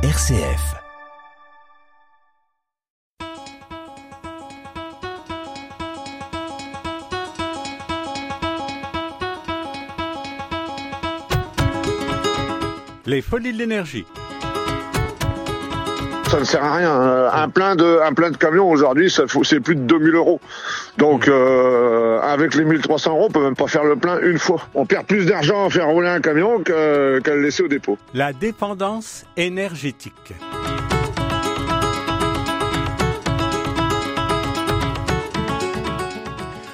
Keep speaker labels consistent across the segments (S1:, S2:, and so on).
S1: RCF.
S2: Les folies de l'énergie.
S3: Ça ne sert à rien. Euh, Un plein de, un plein de camions aujourd'hui, c'est plus de 2000 euros. Donc, euh, avec les 1300 euros, on peut même pas faire le plein une fois. On perd plus d'argent à faire rouler un camion qu'à le laisser au dépôt.
S2: La dépendance énergétique.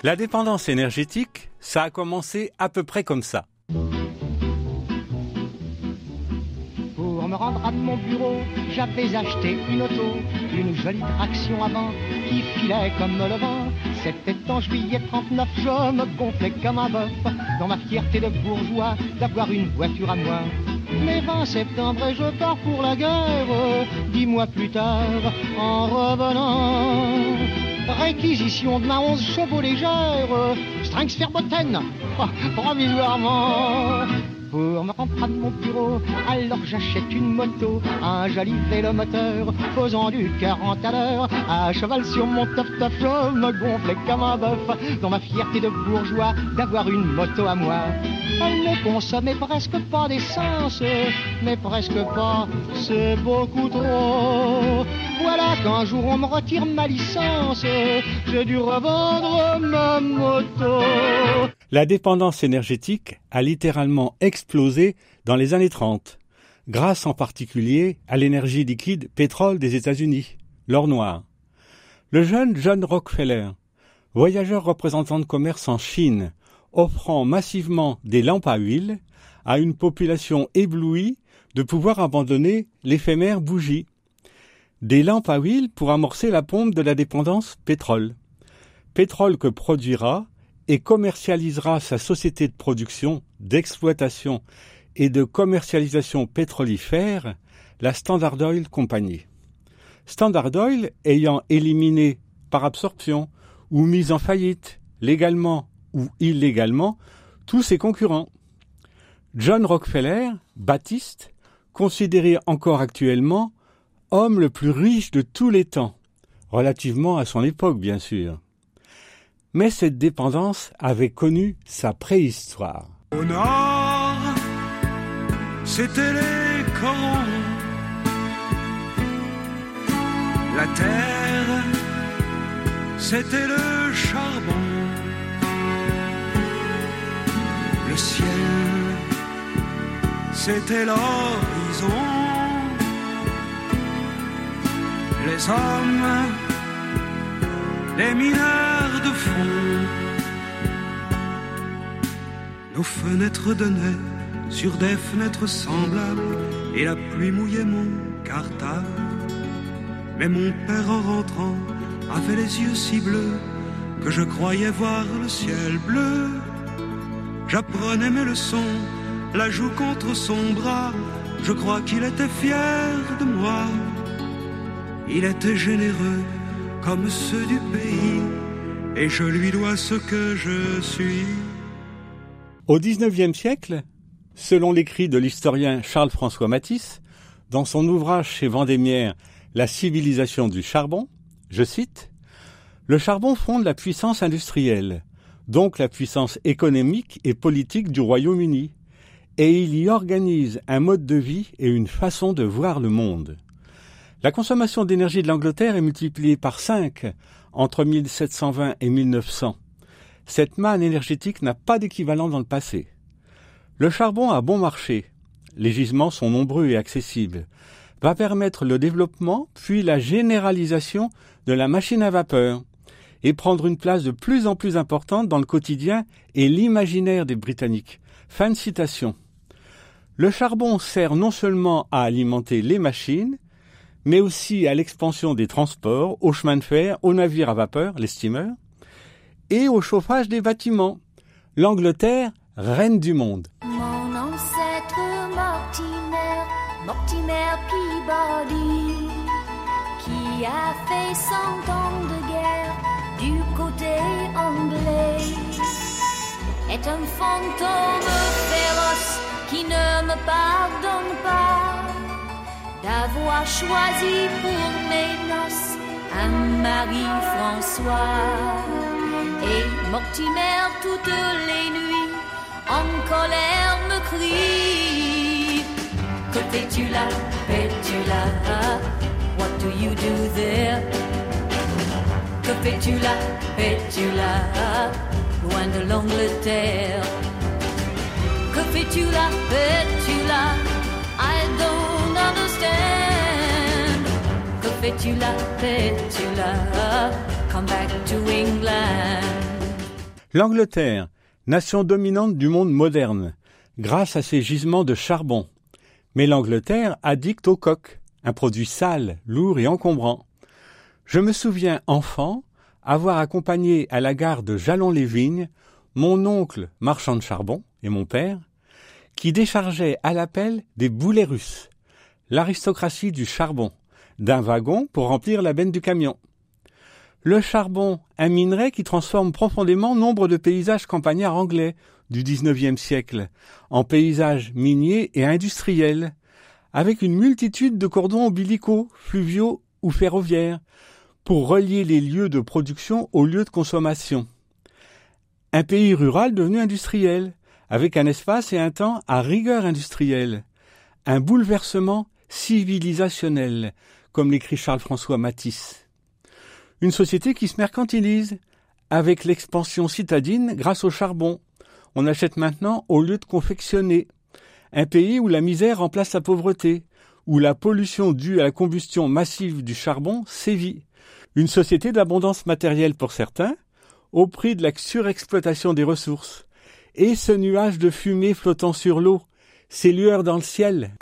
S2: La dépendance énergétique, ça a commencé à peu près comme ça.
S4: Me rendre à mon bureau, j'avais acheté une auto, une jolie traction avant qui filait comme le vent. C'était en juillet 39, je me gonflais comme un bœuf dans ma fierté de bourgeois d'avoir une voiture à moi. Mais 20 septembre et je pars pour la guerre, dix mois plus tard, en revenant. Réquisition de ma 11 chevaux légère, Strings Verboten, oh, provisoirement. Pour me à mon bureau, alors j'achète une moto, un joli vélo moteur, faisant du 40 à l'heure, à cheval sur mon top top, je me gonflais comme un bœuf, dans ma fierté de bourgeois d'avoir une moto à moi. Elle ne consommait presque pas d'essence, mais presque pas, c'est beaucoup trop. Voilà qu'un jour on me retire ma licence, j'ai dû revendre ma moto.
S2: La dépendance énergétique a littéralement explosé dans les années 30, grâce en particulier à l'énergie liquide pétrole des États-Unis, l'or noir. Le jeune John Rockefeller, voyageur représentant de commerce en Chine, offrant massivement des lampes à huile à une population éblouie de pouvoir abandonner l'éphémère bougie. Des lampes à huile pour amorcer la pompe de la dépendance pétrole. Pétrole que produira et commercialisera sa société de production, d'exploitation et de commercialisation pétrolifère, la Standard Oil Company. Standard Oil ayant éliminé par absorption ou mis en faillite, légalement ou illégalement, tous ses concurrents. John Rockefeller, baptiste, considéré encore actuellement homme le plus riche de tous les temps, relativement à son époque bien sûr. Mais cette dépendance avait connu sa préhistoire.
S5: Au nord, c'était les corons. La terre, c'était le charbon. Le ciel, c'était l'horizon. Les hommes, les mineurs de fond. Nos fenêtres donnaient sur des fenêtres semblables et la pluie mouillait mon cartable. Mais mon père en rentrant avait les yeux si bleus que je croyais voir le ciel bleu. J'apprenais mes leçons, la joue contre son bras. Je crois qu'il était fier de moi. Il était généreux comme ceux du pays et je lui dois ce que je suis.
S2: Au XIXe siècle, selon l'écrit de l'historien Charles-François Matisse, dans son ouvrage chez Vendémiaire La civilisation du charbon, je cite, Le charbon fonde la puissance industrielle, donc la puissance économique et politique du Royaume-Uni, et il y organise un mode de vie et une façon de voir le monde. La consommation d'énergie de l'Angleterre est multipliée par 5 entre 1720 et 1900. Cette manne énergétique n'a pas d'équivalent dans le passé. Le charbon a bon marché, les gisements sont nombreux et accessibles, va permettre le développement puis la généralisation de la machine à vapeur et prendre une place de plus en plus importante dans le quotidien et l'imaginaire des Britanniques. Fin de citation. Le charbon sert non seulement à alimenter les machines, mais aussi à l'expansion des transports, aux chemins de fer, aux navires à vapeur, les steamers, et au chauffage des bâtiments. L'Angleterre, reine du monde.
S6: Mon ancêtre Mortimer, Mortimer Peabody, qui a fait cent ans de guerre du côté anglais, est un fantôme féroce qui ne me pardonne pas d'avoir choisi pour mes noces un Marie-François. Et Mortimer toutes les nuits en colère me crie Que fais-tu là, fais-tu là? What do you do there? Que fais-tu là, fais-tu là? Loin de l'Angleterre. Que fais-tu là, fais-tu là? I don't
S2: L'Angleterre, nation dominante du monde moderne, grâce à ses gisements de charbon. Mais l'Angleterre addicte au coq, un produit sale, lourd et encombrant. Je me souviens, enfant, avoir accompagné à la gare de Jalon-les-Vignes mon oncle marchand de charbon et mon père, qui déchargeait à l'appel des boulets russes, l'aristocratie du charbon, d'un wagon pour remplir la benne du camion. Le charbon, un minerai qui transforme profondément nombre de paysages campagnards anglais du XIXe siècle en paysages miniers et industriels, avec une multitude de cordons ombilicaux, fluviaux ou ferroviaires, pour relier les lieux de production aux lieux de consommation. Un pays rural devenu industriel, avec un espace et un temps à rigueur industrielle. Un bouleversement civilisationnel, comme l'écrit Charles-François Matisse. Une société qui se mercantilise, avec l'expansion citadine grâce au charbon. On achète maintenant au lieu de confectionner. Un pays où la misère remplace la pauvreté, où la pollution due à la combustion massive du charbon sévit. Une société d'abondance matérielle pour certains, au prix de la surexploitation des ressources. Et ce nuage de fumée flottant sur l'eau, ces lueurs dans le ciel.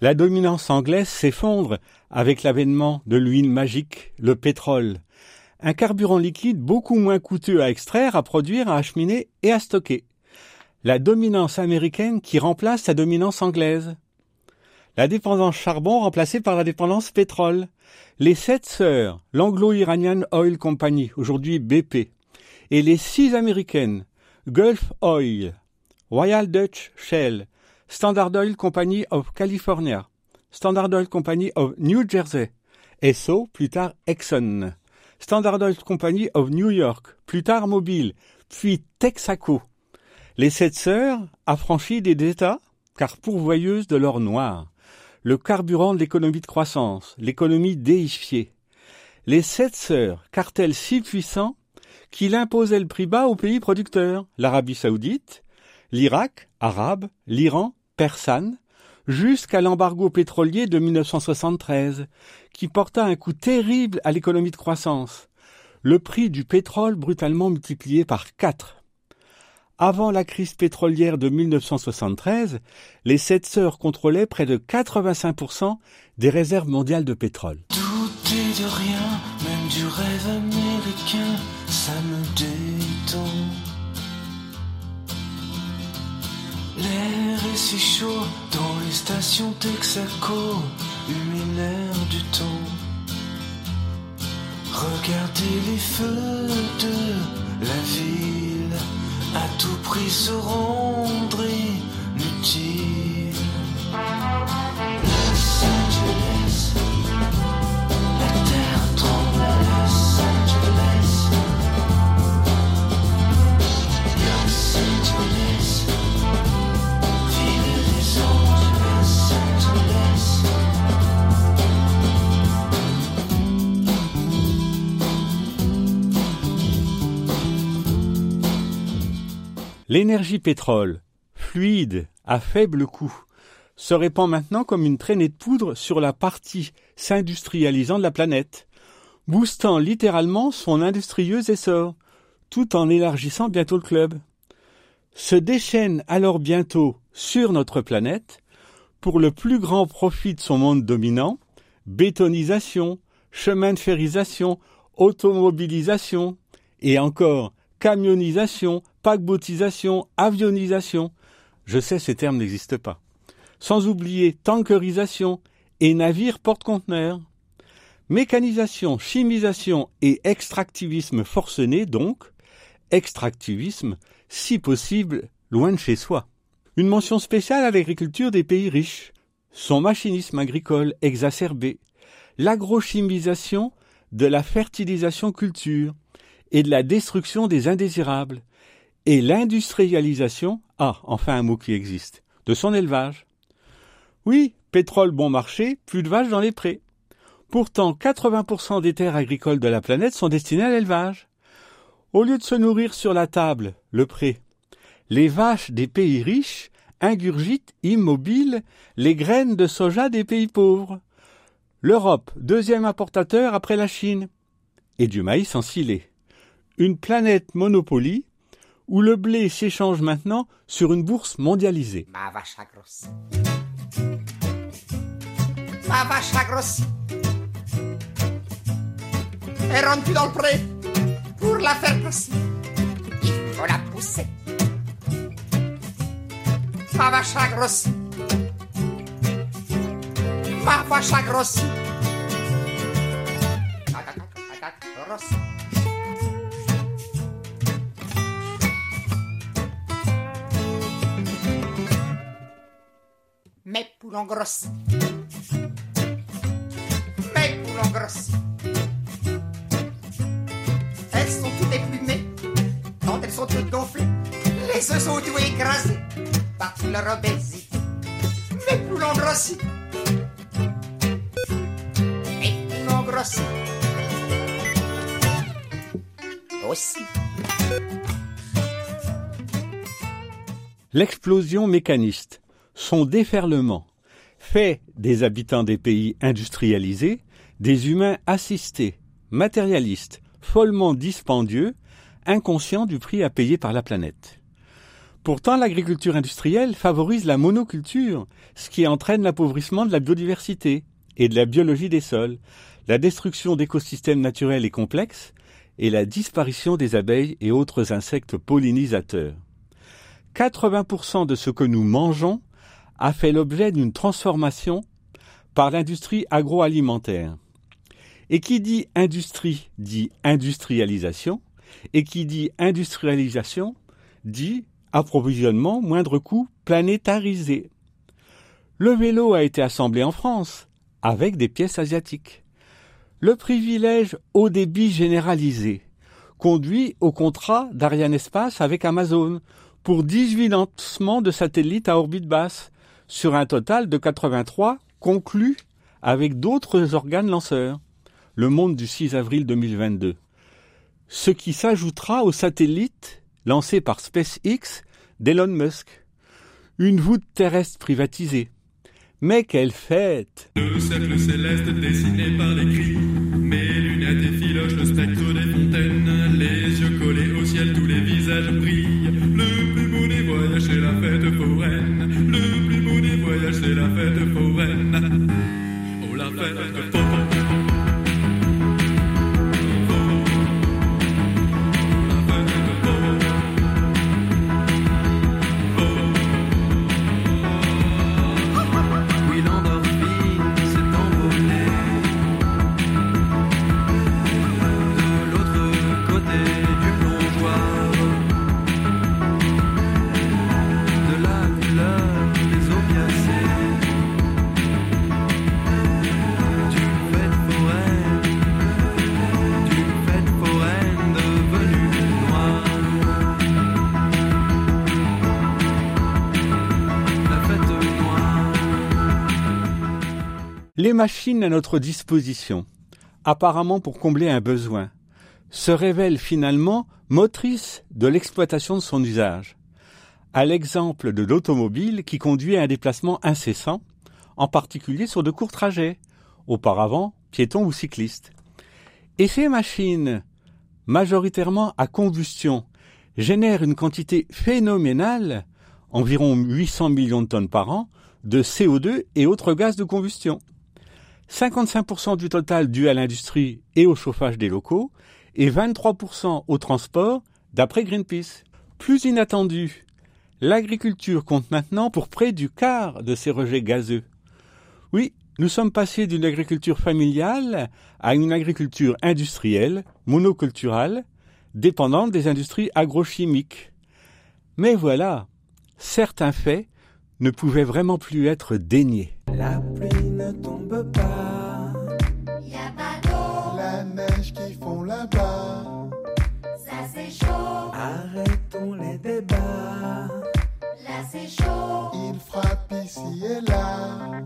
S2: La dominance anglaise s'effondre avec l'avènement de l'huile magique, le pétrole, un carburant liquide beaucoup moins coûteux à extraire, à produire, à acheminer et à stocker. La dominance américaine qui remplace la dominance anglaise. La dépendance charbon remplacée par la dépendance pétrole. Les sept sœurs, l'Anglo-Iranian Oil Company, aujourd'hui BP, et les six américaines, Gulf Oil, Royal Dutch Shell, Standard Oil Company of California, Standard Oil Company of New Jersey, Esso, plus tard Exxon, Standard Oil Company of New York, plus tard Mobil, puis Texaco. Les sept sœurs, affranchies des États, car pourvoyeuses de l'or noir, le carburant de l'économie de croissance, l'économie déifiée. Les sept sœurs, cartel si puissant qu'il imposait le prix bas aux pays producteurs, l'Arabie saoudite, l'Irak, arabe, l'Iran, persane, jusqu'à l'embargo pétrolier de 1973, qui porta un coup terrible à l'économie de croissance, le prix du pétrole brutalement multiplié par quatre. Avant la crise pétrolière de 1973, les sept sœurs contrôlaient près de 85% des réserves mondiales de pétrole.
S7: De rien, même du américain, ça me détend. Si chaud dans les stations Texaco, humide l'air du temps. Regardez les feux de la ville, à tout prix se rendre inutile.
S2: L'énergie pétrole, fluide, à faible coût, se répand maintenant comme une traînée de poudre sur la partie s'industrialisant de la planète, boostant littéralement son industrieux essor, tout en élargissant bientôt le club. Se déchaîne alors bientôt sur notre planète, pour le plus grand profit de son monde dominant, bétonisation, chemin de ferrisation, automobilisation, et encore camionnisation, paquebotisation, avionisation. Je sais, ces termes n'existent pas. Sans oublier tankerisation et navire porte-conteneurs. Mécanisation, chimisation et extractivisme forcené, donc, extractivisme, si possible, loin de chez soi. Une mention spéciale à l'agriculture des pays riches, son machinisme agricole exacerbé, l'agrochimisation de la fertilisation culture et de la destruction des indésirables, et l'industrialisation, ah, enfin un mot qui existe, de son élevage. Oui, pétrole bon marché, plus de vaches dans les prés. Pourtant, 80% des terres agricoles de la planète sont destinées à l'élevage. Au lieu de se nourrir sur la table, le pré, les vaches des pays riches ingurgitent immobiles les graines de soja des pays pauvres. L'Europe, deuxième importateur après la Chine, et du maïs ensilé. Une planète monopolie où le blé s'échange maintenant sur une bourse mondialisée.
S8: Ma vache a grossi. Ma vache a grossi. Et rentre dans le pré pour la faire grossir. Il faut la pousser. Ma vache a grossi. Ma vache a grossi. Tac, tac, grossi. Mes poulons grossis. Mes poulons grossis. Elles sont toutes éplumées. Quand elles sont toutes gonflées, les œufs sont tout écrasés par leur obésité. Mes poulons grossis. Mes poulons grossis. Aussi.
S2: L'explosion mécaniste, son déferlement, fait des habitants des pays industrialisés des humains assistés, matérialistes, follement dispendieux, inconscients du prix à payer par la planète. Pourtant, l'agriculture industrielle favorise la monoculture, ce qui entraîne l'appauvrissement de la biodiversité et de la biologie des sols, la destruction d'écosystèmes naturels et complexes, et la disparition des abeilles et autres insectes pollinisateurs. 80% de ce que nous mangeons a fait l'objet d'une transformation par l'industrie agroalimentaire. Et qui dit industrie dit industrialisation, et qui dit industrialisation dit approvisionnement moindre coût planétarisé. Le vélo a été assemblé en France avec des pièces asiatiques. Le privilège haut débit généralisé conduit au contrat d'Ariane Espace avec Amazon pour 18 lancements de satellites à orbite basse sur un total de 83 conclus avec d'autres organes lanceurs. Le monde du 6 avril 2022. Ce qui s'ajoutera aux satellites lancés par SpaceX d'Elon Musk. Une voûte terrestre privatisée. Mais quelle fête
S9: Le cercle céleste dessiné par les cris, mes lunettes effilochent le spectre des fontaines, les yeux collés au ciel, tous les visages brillent. Le plus beau des voyages, c'est la fête foraine. C'est la fête foraine. Oh la fête foraine.
S2: Les machines à notre disposition, apparemment pour combler un besoin, se révèlent finalement motrices de l'exploitation de son usage. à l'exemple de l'automobile qui conduit à un déplacement incessant, en particulier sur de courts trajets, auparavant piétons ou cyclistes. Et ces machines, majoritairement à combustion, génèrent une quantité phénoménale, environ 800 millions de tonnes par an, de CO2 et autres gaz de combustion. 55% du total dû à l'industrie et au chauffage des locaux, et 23% au transport, d'après Greenpeace. Plus inattendu, l'agriculture compte maintenant pour près du quart de ces rejets gazeux. Oui, nous sommes passés d'une agriculture familiale à une agriculture industrielle, monoculturale, dépendante des industries agrochimiques. Mais voilà, certains faits ne pouvaient vraiment plus être déniés.
S7: Ne tombe pas.
S6: Y a pas d'eau,
S7: La neige qui fond là-bas.
S6: ça c'est chaud,
S7: Arrêtons les débats.
S6: là c'est chaud.
S7: Il frappe ici et là.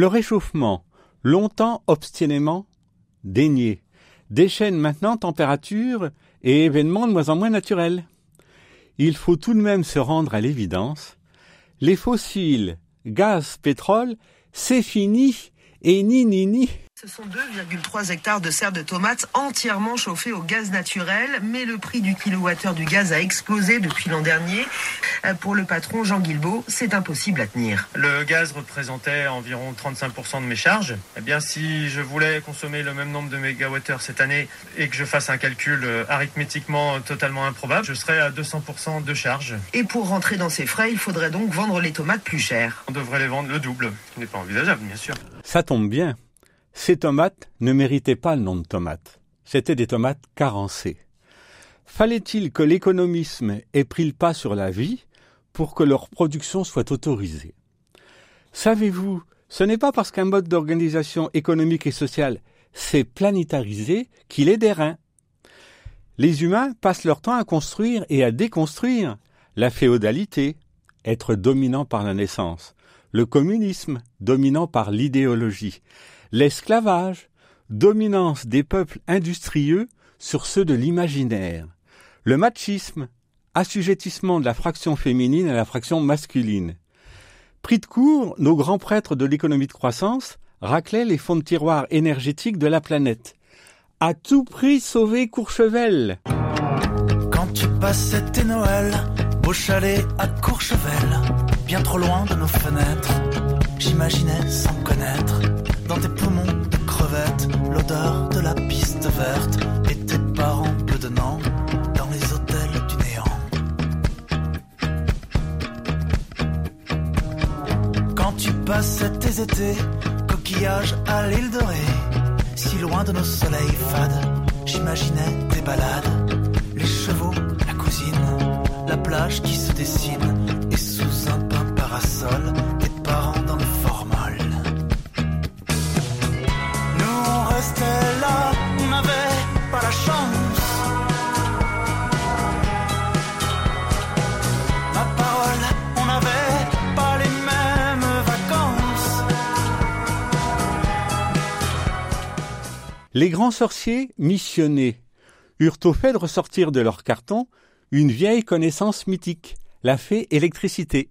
S2: Le réchauffement, longtemps obstinément dénié, déchaîne maintenant température et événements de moins en moins naturels. Il faut tout de même se rendre à l'évidence. Les fossiles, gaz, pétrole, c'est fini et ni ni ni.
S10: Ce sont 2,3 hectares de serres de tomates entièrement chauffées au gaz naturel, mais le prix du kilowattheure du gaz a explosé depuis l'an dernier. Euh, Pour le patron Jean Guilbeault, c'est impossible à tenir.
S11: Le gaz représentait environ 35% de mes charges. Eh bien, si je voulais consommer le même nombre de mégawattheures cette année et que je fasse un calcul euh, arithmétiquement totalement improbable, je serais à 200% de charge.
S10: Et pour rentrer dans ces frais, il faudrait donc vendre les tomates plus chères.
S11: On devrait les vendre le double, ce qui n'est pas envisageable, bien sûr.
S2: Ça tombe bien. Ces tomates ne méritaient pas le nom de tomates. C'étaient des tomates carencées. Fallait-il que l'économisme ait pris le pas sur la vie pour que leur production soit autorisée? Savez-vous, ce n'est pas parce qu'un mode d'organisation économique et sociale s'est planétarisé qu'il est des reins. Les humains passent leur temps à construire et à déconstruire la féodalité, être dominant par la naissance, le communisme, dominant par l'idéologie, l'esclavage, dominance des peuples industrieux sur ceux de l'imaginaire, le machisme, assujettissement de la fraction féminine à la fraction masculine. Pris de court, nos grands prêtres de l'économie de croissance raclaient les fonds de tiroir énergétiques de la planète. À tout prix sauver Courchevel.
S7: Quand tu passais tes Noël, au chalet à Courchevel, bien trop loin de nos fenêtres, j'imaginais sans connaître, tes poumons de crevettes, l'odeur de la piste verte, et tes parents bedonnant dans les hôtels du néant. Quand tu passais tes étés, coquillages à l'île dorée, si loin de nos soleils fades, j'imaginais tes balades, les chevaux, la cousine, la plage qui se dessine, et sous un pain parasol, Les
S2: grands sorciers, missionnés, eurent au fait de ressortir de leur carton une vieille connaissance mythique, la fée électricité.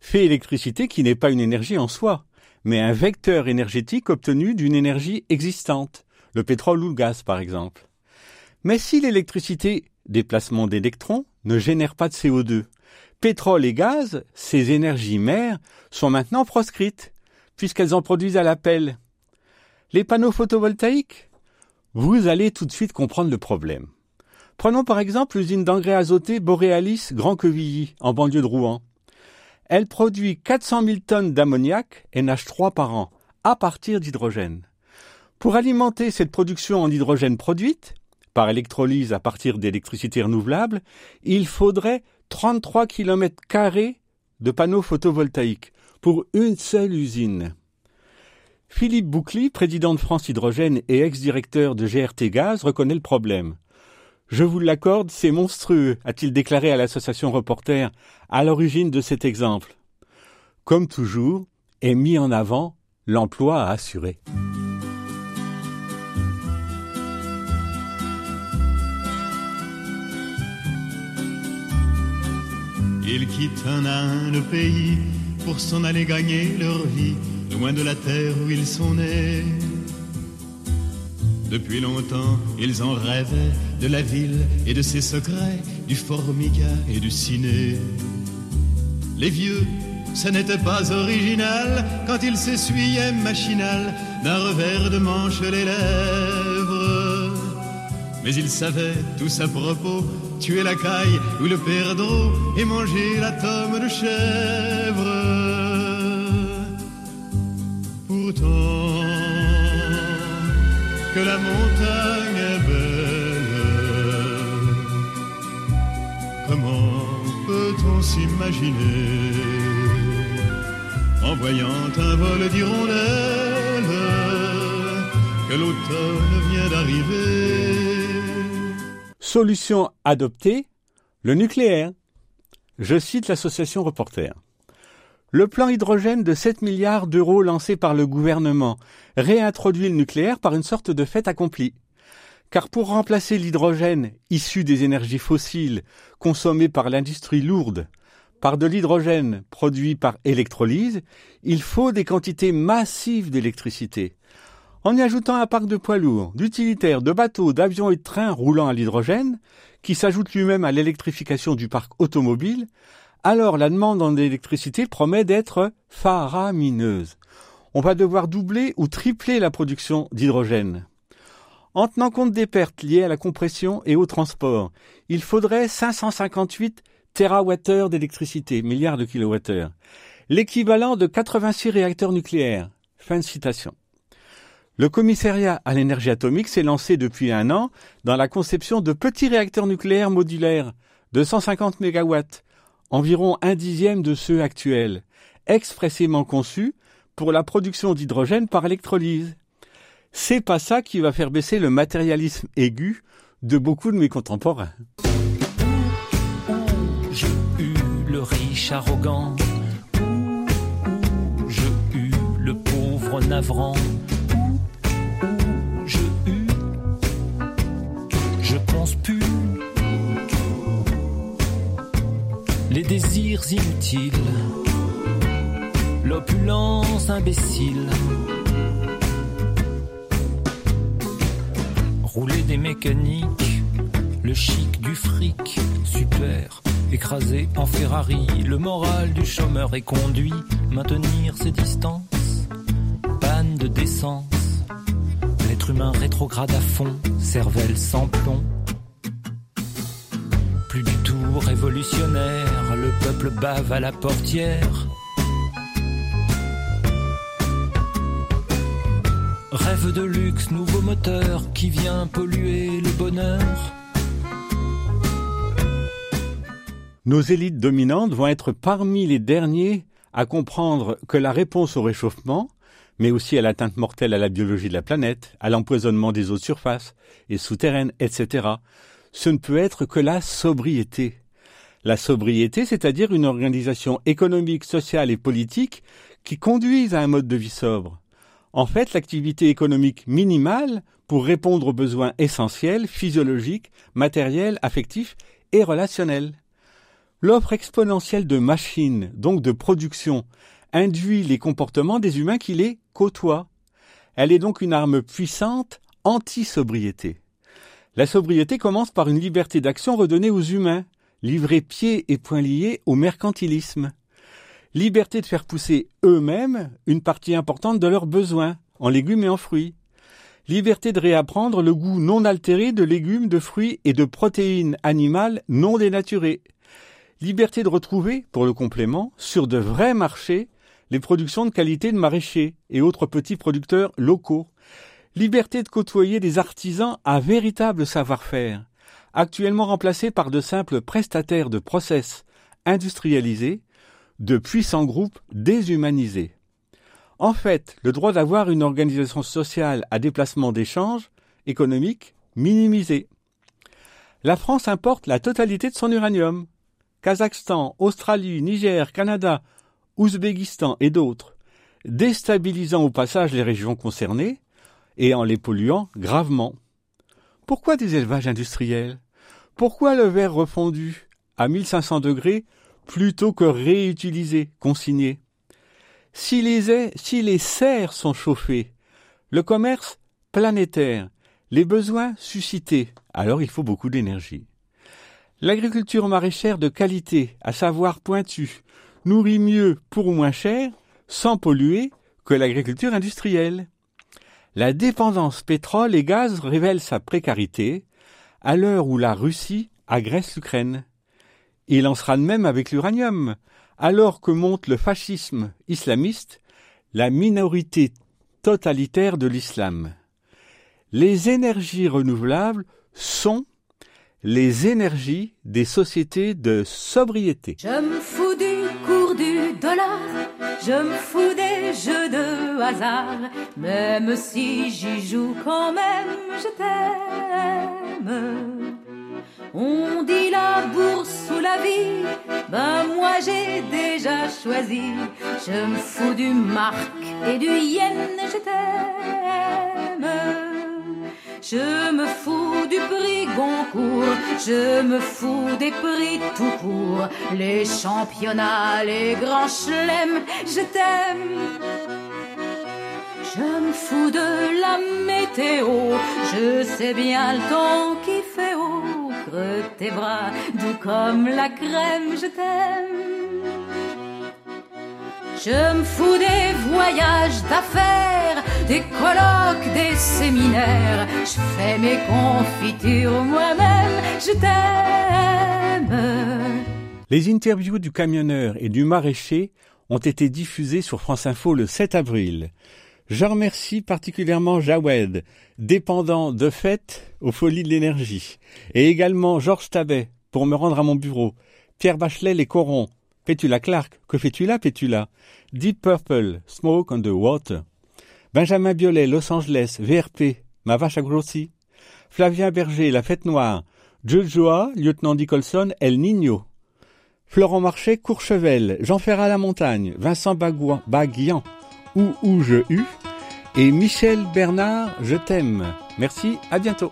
S2: Fée électricité qui n'est pas une énergie en soi, mais un vecteur énergétique obtenu d'une énergie existante, le pétrole ou le gaz par exemple. Mais si l'électricité, déplacement d'électrons, ne génère pas de CO2, pétrole et gaz, ces énergies mères, sont maintenant proscrites, puisqu'elles en produisent à l'appel. Les panneaux photovoltaïques? Vous allez tout de suite comprendre le problème. Prenons par exemple l'usine d'engrais azoté Borealis Grand Quevilly, en banlieue de Rouen. Elle produit 400 000 tonnes d'ammoniac NH3 par an, à partir d'hydrogène. Pour alimenter cette production en hydrogène produite, par électrolyse à partir d'électricité renouvelable, il faudrait 33 km de panneaux photovoltaïques pour une seule usine. Philippe Boucly, président de France Hydrogène et ex-directeur de GRT Gaz, reconnaît le problème. Je vous l'accorde, c'est monstrueux, a-t-il déclaré à l'association Reporter à l'origine de cet exemple. Comme toujours, est mis en avant l'emploi à assurer.
S12: Ils quittent un à un le pays pour s'en aller gagner leur vie, loin de la terre où ils sont nés. Depuis longtemps, ils en rêvaient de la ville et de ses secrets, du formica et du ciné. Les vieux, ça n'était pas original quand ils s'essuyaient machinal d'un revers de manche les lèvres. Mais ils savaient tous à propos tuer la caille ou le perdreau et manger la tome de chèvre. En voyant un vol que l'automne vient d'arriver
S2: Solution adoptée, le nucléaire. Je cite l'association Reporter. Le plan hydrogène de 7 milliards d'euros lancé par le gouvernement réintroduit le nucléaire par une sorte de fait accompli. Car pour remplacer l'hydrogène issu des énergies fossiles consommées par l'industrie lourde par de l'hydrogène produit par électrolyse, il faut des quantités massives d'électricité. En y ajoutant un parc de poids lourds, d'utilitaires, de bateaux, d'avions et de trains roulant à l'hydrogène, qui s'ajoute lui-même à l'électrification du parc automobile, alors la demande en électricité promet d'être faramineuse. On va devoir doubler ou tripler la production d'hydrogène. En tenant compte des pertes liées à la compression et au transport, il faudrait 558 TWh d'électricité, milliards de kilowattheures, l'équivalent de 86 réacteurs nucléaires. Fin de citation. Le commissariat à l'énergie atomique s'est lancé depuis un an dans la conception de petits réacteurs nucléaires modulaires de 150 MW, environ un dixième de ceux actuels, expressément conçus pour la production d'hydrogène par électrolyse. C'est pas ça qui va faire baisser le matérialisme aigu de beaucoup de mes contemporains.
S13: Arrogant, Ouh, ouh, j'ai eu le pauvre navrant, Ouh, ouh, j'ai eu, je pense plus, les désirs inutiles, l'opulence imbécile. Rouler des mécaniques, le chic du fric, super, écrasé en Ferrari, le moral du chômeur est conduit, maintenir ses distances, panne de décence, l'être humain rétrograde à fond, cervelle sans plomb. Plus du tout révolutionnaire, le peuple bave à la portière. Rêve de luxe, nouveau moteur qui vient polluer le bonheur.
S2: Nos élites dominantes vont être parmi les derniers à comprendre que la réponse au réchauffement, mais aussi à l'atteinte mortelle à la biologie de la planète, à l'empoisonnement des eaux de surface et souterraines, etc., ce ne peut être que la sobriété. La sobriété, c'est-à-dire une organisation économique, sociale et politique qui conduise à un mode de vie sobre. En fait, l'activité économique minimale pour répondre aux besoins essentiels, physiologiques, matériels, affectifs et relationnels. L'offre exponentielle de machines, donc de production, induit les comportements des humains qui les côtoient. Elle est donc une arme puissante anti-sobriété. La sobriété commence par une liberté d'action redonnée aux humains, livrés pieds et poings liés au mercantilisme. Liberté de faire pousser eux-mêmes une partie importante de leurs besoins, en légumes et en fruits. Liberté de réapprendre le goût non altéré de légumes, de fruits et de protéines animales non dénaturées. Liberté de retrouver, pour le complément, sur de vrais marchés, les productions de qualité de maraîchers et autres petits producteurs locaux. Liberté de côtoyer des artisans à véritable savoir-faire, actuellement remplacés par de simples prestataires de process industrialisés, de puissants groupes déshumanisés. En fait, le droit d'avoir une organisation sociale à déplacement d'échange économique minimisé. La France importe la totalité de son uranium. Kazakhstan, Australie, Niger, Canada, Ouzbékistan et d'autres, déstabilisant au passage les régions concernées et en les polluant gravement. Pourquoi des élevages industriels? Pourquoi le verre refondu à 1500 degrés plutôt que réutilisé, consigné? Si si les serres sont chauffées, le commerce planétaire, les besoins suscités, alors il faut beaucoup d'énergie. L'agriculture maraîchère de qualité, à savoir pointue, nourrit mieux pour moins cher, sans polluer, que l'agriculture industrielle. La dépendance pétrole et gaz révèle sa précarité, à l'heure où la Russie agresse l'Ukraine. Il en sera de même avec l'uranium. Alors que monte le fascisme islamiste, la minorité totalitaire de l'islam. Les énergies renouvelables sont les énergies des sociétés de sobriété.
S14: Je me fous du cours du dollar, je me fous des jeux de hasard, même si j'y joue quand même, je t'aime. On dit la bourse ou la vie, ben moi j'ai déjà choisi. Je me fous du marque et du yen, je t'aime. Je me fous du prix Goncourt, je me fous des prix tout court, les championnats, les grands chelems, je t'aime. Je me fous de la météo, je sais bien le temps qui fait haut, creux tes bras, doux comme la crème, je t'aime. Je me fous des voyages d'affaires, des colloques, des séminaires. Je fais mes confitures moi-même, je t'aime.
S2: Les interviews du camionneur et du maraîcher ont été diffusées sur France Info le 7 avril. Je remercie particulièrement Jawed, dépendant de fait aux Folies de l'énergie, et également Georges Tabet pour me rendre à mon bureau, Pierre Bachelet les Corons, Pétula Clark, que fais-tu là, Pétula Deep Purple, Smoke on the Water, Benjamin Biolay, Los Angeles, VRP, Ma vache a grossi, Flavien Berger, La Fête Noire, Jojoa, Lieutenant Nicholson, El Nino, Florent Marchais, Courchevel, Jean Ferrat La Montagne, Vincent Bagouan- Baguian, Ou Ou Je Eu, et Michel Bernard, Je t'aime. Merci, à bientôt.